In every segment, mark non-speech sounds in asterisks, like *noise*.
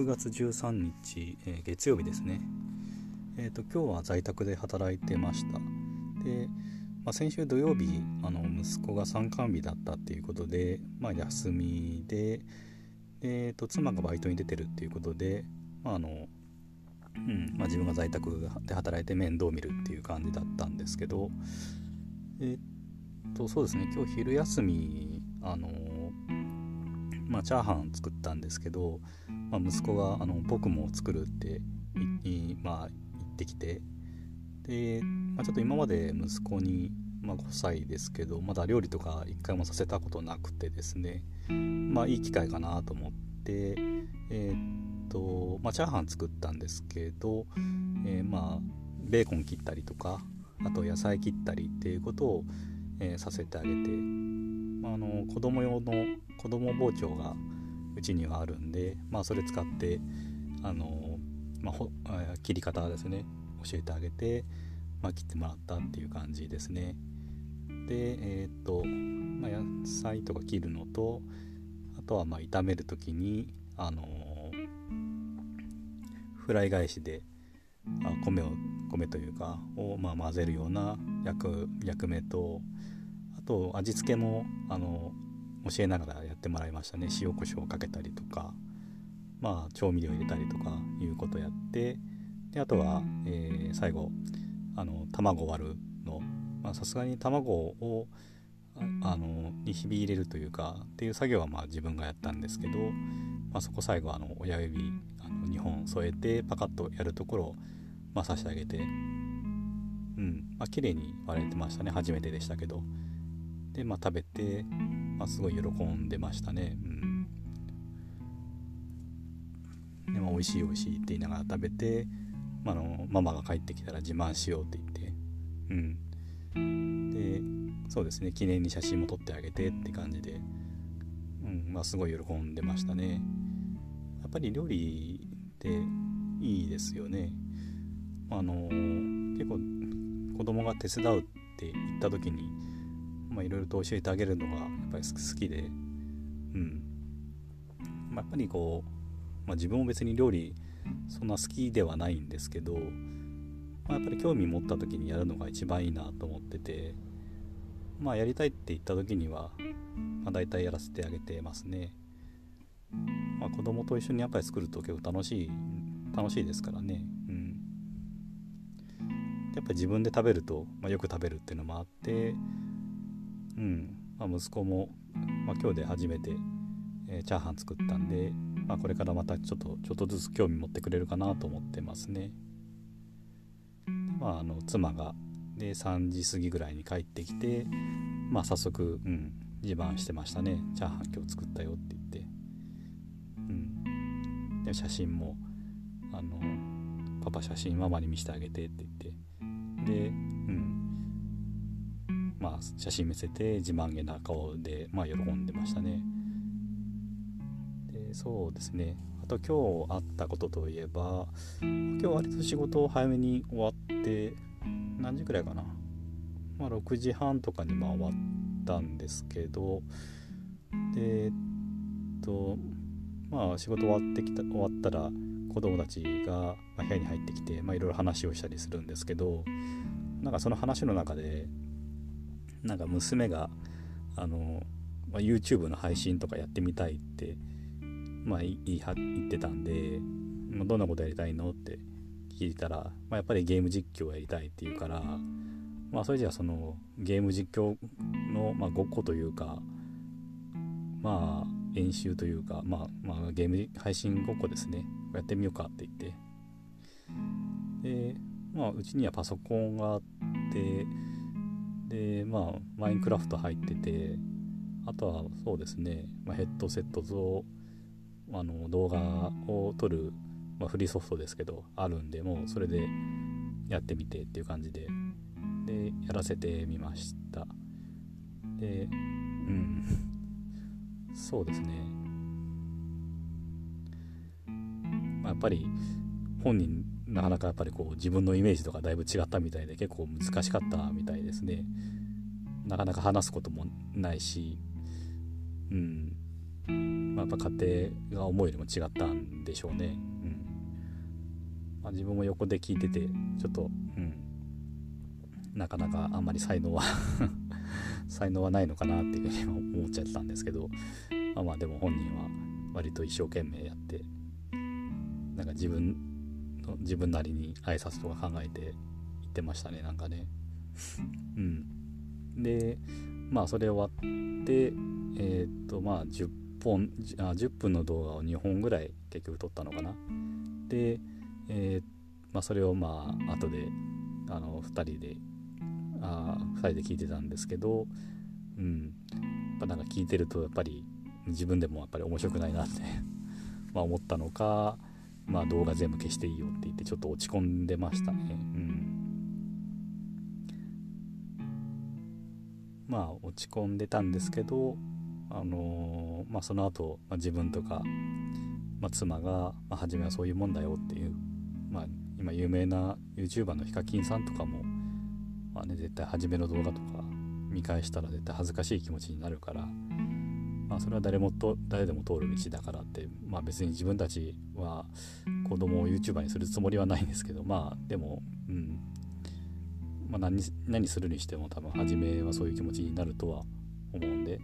6月13日、えー、月曜日ですね。えっ、ー、と今日は在宅で働いてました。で、まあ、先週土曜日あの息子が参観日だったっていうことで、まあ、休みで、えーと、妻がバイトに出てるっていうことで、まああのうんまあ、自分が在宅で働いて面倒を見るっていう感じだったんですけど、えっ、ー、とそうですね今日昼休みあのまあ、チャーハン作ったんですけど、まあ、息子があの僕も作るってまあ、言ってきてで、まあ、ちょっと今まで息子に、まあ、5歳ですけどまだ料理とか一回もさせたことなくてですねまあいい機会かなと思ってえー、っとまあチャーハン作ったんですけど、えー、まあベーコン切ったりとかあと野菜切ったりっていうことを、えー、させてあげて、まあ、あの子供用の子供包丁がうちにはあるんで、まあ、それ使ってあの、まあ、切り方ですね。教えてあげて、まあ、切ってもらったっていう感じですね。でえー、っと、まあ、野菜とか切るのとあとはまあ炒める時にあのフライ返しであ米を米というかをまあ混ぜるような役役目とあと味付けもあの教えながらやってもらいましたね。塩コショウをかけたりとかまあ調味料入れたりとかいうことやってであとは、えー、最後あの卵割るの。さすがに卵をあのにひび入れるというかっていう作業はまあ自分がやったんですけど、まあ、そこ最後あの親指あの2本添えてパカッとやるところを、まあ、刺してあげてうんまあ綺麗に割れてましたね。初めてでしたけど。でまあ食べてまあ、すごい喜んでましたね。うん、でも美味しい美味しいって言いながら食べて、まあのママが帰ってきたら自慢しようって言って、うん、でそうですね。記念に写真も撮ってあげてって感じで、うん。まあ、すごい喜んでましたね。やっぱり料理っていいですよね。あの結構子供が手伝うって言った時にまあ、いろいろと教えてあげるのがやっぱり好きで、うんまあ、やっぱりこう、まあ、自分も別に料理そんな好きではないんですけど、まあ、やっぱり興味持った時にやるのが一番いいなと思ってて、まあ、やりたいって言った時には、まあ、大体やらせてあげてますね。まあ、子供と一緒にやっぱり作ると結構楽しい楽しいですからね。うん、やっぱり自分で食べると、まあ、よく食べるっていうのもあってうん。まあ、息子も、まあ、今日で初めて、えー、チャーハン作ったんで、まあ、これからまたちょっとちょっとずつ興味持ってくれるかなと思ってますね。まあ、あの妻がで3時過ぎぐらいに帰ってきて、まあ、早速、うん、自慢してましたね「チャーハン今日作ったよ」って言って、うん、で写真もあの「パパ写真ママに見せてあげて」って言って。で、まあ、写真見せて自慢げな顔で、まあ、喜んでましたね。でそうですねあと今日あったことといえば今日割と仕事を早めに終わって何時くらいかな、まあ、6時半とかにま終わったんですけどでえっとまあ仕事終わってきた終わったら子供たちが部屋に入ってきていろいろ話をしたりするんですけどなんかその話の中でなんか娘があの、まあ、YouTube の配信とかやってみたいって、まあ、言い言ってたんで、まあ、どんなことやりたいのって聞いたら、まあ、やっぱりゲーム実況をやりたいって言うから、まあ、それじゃあそのゲーム実況の、まあ、ごっこというかまあ演習というか、まあ、まあゲーム配信ごっこですね。やってみようかって言って。でまあうちにはパソコンがあってでまあマインクラフト入っててあとはそうですね、まあ、ヘッドセットとあの動画を撮る、まあ、フリーソフトですけどあるんでもうそれでやってみてっていう感じででやらせてみました。でうん。そうですね、ま、やっぱり本人なかなかやっぱりこう自分のイメージとかだいぶ違ったみたいで結構難しかったみたいですね。なかなか話すこともないしうん。まあ、やっぱ家庭が思うよりも違ったんでしょうね。うん。まあ、自分も横で聞いててちょっと、うん、なかなかあんまり才能は *laughs* 才能はないのかなっていうふうに思っちゃったんですけど、まあ、まあでも本人は割と一生懸命やってなんか自分自分なりに挨拶とか考えて言ってましたねなんかね。*laughs* うん、でまあそれ終わってえー、っとまあ10本あ10分の動画を2本ぐらい結局撮ったのかな。で、えー、まあ、それをまあ後であの2人であ2人で聞いてたんですけど、うん、やっぱなんか聞いてるとやっぱり自分でもやっぱり面白くないなって *laughs* ま思ったのか、まあ、動画全部消していいよって言ってちょっと落ち込んでましたね。うんまあ落ち込んでたんですけど、あのー、まあ、その後、まあ、自分とか、まあ、妻が、まあ、初めはそういうもんだよっていう、まあ、今有名な YouTuber のヒカキンさんとかも、まあね、絶対初めの動画とか見返したら絶対恥ずかしい気持ちになるから、まあ、それは誰もと誰でも通る道だからって、まあ、別に自分たちは子供を YouTuber にするつもりはないんですけどまあでも、うんまあ何、何するにしても多分初めはそういう気持ちになるとは思うんで、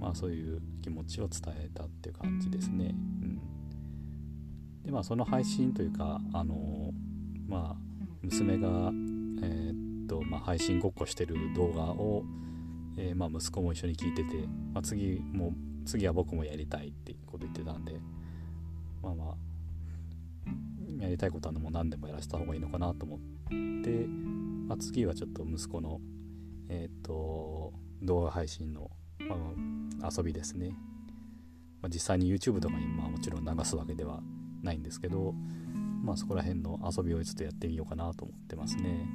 まあ、そういう気持ちを伝えたっていう感じですね。うん、でまあその配信というかあのまあ娘が、えー、っとまあ、配信ごっこしてる動画を、えー、まあ、息子も一緒に聞いてて、まあ、次も次は僕もやりたいってこと言ってたんでまあまあやりたいことはも何でもやらせた方がいいのかなと思って、まあ、次はちょっと息子のえっ、と動画配信の、まあ、遊びですね、まあ、実際に YouTube とかにまあもちろん流すわけではないんですけどまあそこら辺の遊びをちょっとやってみようかなと思ってますね。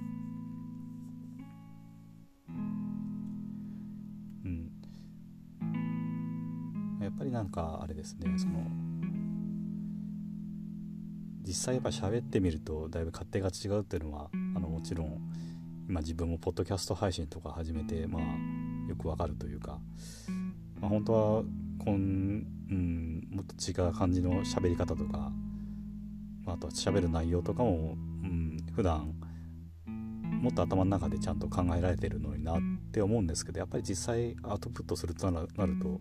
ぱりなんかあれですねその実際やっぱ喋ってみるとだいぶ勝手が違うっていうのはあのもちろん今自分もポッドキャスト配信とか始めてまあよくわかるというか、まあ、本当はこん、うん、もっと違う感じの喋り方とかまあとは喋る内容とかも、うん、普段もっと頭の中でちゃんと考えられてるのになって思うんですけどやっぱり実際アウトプットするとなると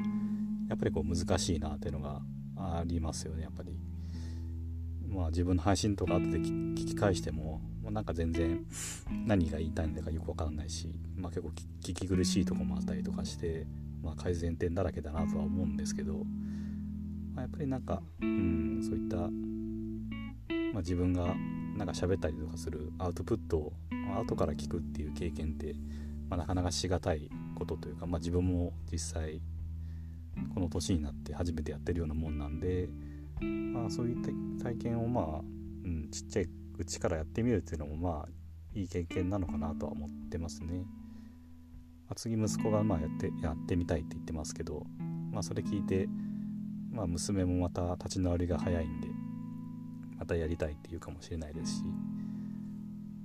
やっぱりこう難しいなっていうのがありますよねやっぱり。まあ自分の配信とか後で聞き返してももうなんか全然何が言いたいんだかよくわからないし、まあ、結構聞き苦しいとこもあったりとかして、まあ、改善点だらけだなとは思うんですけど、まあ、やっぱりなんか、うん、そういったまあ、自分がなんか喋ったりとかするアウトプットを後から聞くっていう経験って、まあ、なかなかしがたいことというか、まあ、自分も実際この年になって初めてやってるようなもんなんで、まあ、そういった体験をまあ、うん、ちっちゃいうちからやってみるっていうのもまあいい経験なのかなとは思ってますね。まあ、次息子がまあやってやってみたいって言ってますけど、まあ、それ聞いて、まあ、娘もまた立ち直りが早いんでまたやりたいっていうかもしれないですし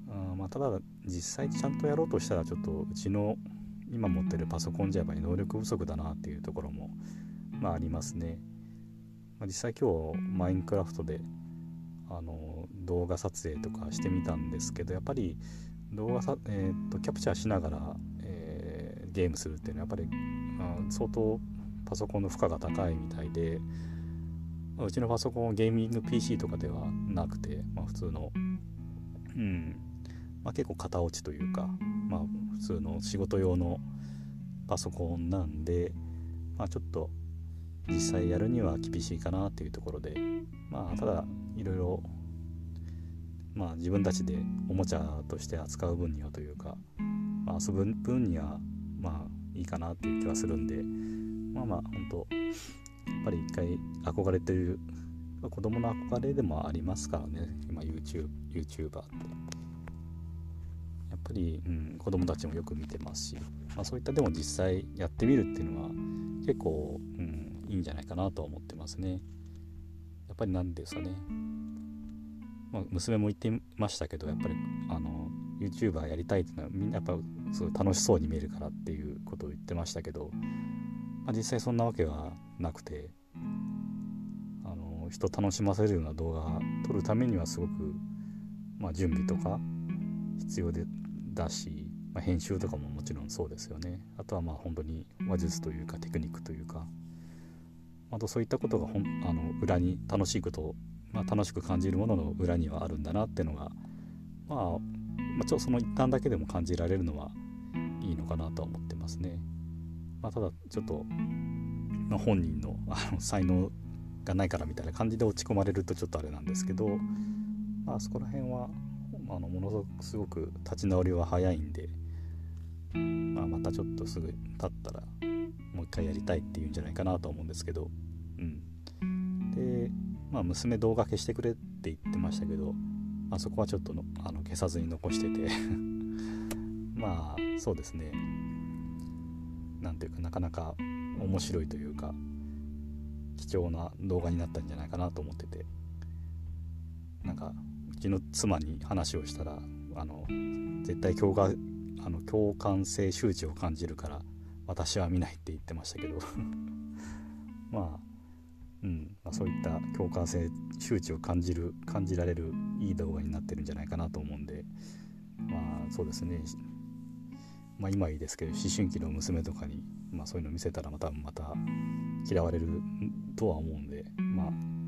あまあただ実際ちゃんとやろうとしたらちょっとうちの今持ってるパソコンじゃやっぱり能力不足だなっていうところもまあありますね、まあ、実際今日マインクラフトであの動画撮影とかしてみたんですけどやっぱり動画さ、えーと、キャプチャーしながら、えー、ゲームするっていうのはやっぱり、相当パソコンの負荷が高いみたいでうちのパソコンはゲーミング PC とかではなくて、まあ、普通の、うんまあ、結構型落ちというか、まあ、普通の仕事用のパソコンなんで、まあ、ちょっと実際やるには厳しいかなっていうところで、まあ、ただいろいろ、まあ、自分たちでおもちゃとして扱う分にはというか、まあ、遊ぶ分にはまあいいかなっていう気はするんでまあまあ本当やっぱり一回憧れてる子供の憧れでもありますからね。今 YouTube YouTuber って。っぱり、うん、子供たちもよく見てますし、まあ、そういったでも実際やってみるっていうのは結構、うん、いいんじゃないかなと思ってますね。やっぱり何ですかね、まあ、娘も言ってましたけどやっぱりあの YouTuber やりたいっていうのはみんなやっぱすごい楽しそうに見えるからっていうことを言ってましたけどまあ、実際そんなわけはなくてあの人楽しませるような動画撮るためにはすごく、まあ、準備とか必要でだし、まあ、編集とかももちろんそうですよねあとはまあ本当に話術というかテクニックというかあとそういったことがほんあの裏に楽しいこと、まあ、楽しく感じるものの裏にはあるんだなっていうのが、まあ、まあ、ちょっとその一端だけでも感じられるのはいいのかなとは思ってますね。まあ、ただちょっと、まあ、本人のあの才能がないからみたいな感じで落ち込まれるとちょっとあれなんですけど、まあそこら辺はあのものすごく立ち直りは早いんで、まあ、またちょっとすぐ経ったらもう一回やりたいっていうんじゃないかなと思うんですけど、うん、で、まあ、娘動画消してくれって言ってましたけど、まあ、そこはちょっとのあの消さずに残してて *laughs* まあそうですね。何ていうかなかなか面白いというか貴重な動画になったんじゃないかなと思っててなんかちの妻に話をしたらあの絶対共感あの共感性周知を感じるから私は見ないって言ってましたけど。*laughs* まあうん。まあ、そういった共感性周知を感じる感じられるいい動画になってるんじゃないかなと思うんで。まあそうですね。まあ今いいですけど思春期の娘とかに、まあ、そういうの見せたらまたまた嫌われるとは思うんで。まあ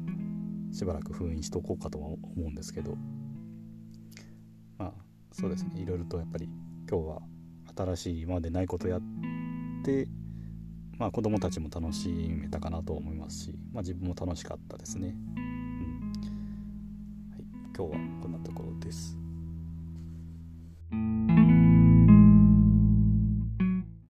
しばらく封印しとこうかとは思うんですけど。まあそうですね。いろいろとやっぱり今日は新しい今までないことやってまあ子供たちも楽しめたかなと思いますし、まあ、自分も楽しかったですね、うん。はい、今日はこんなところです。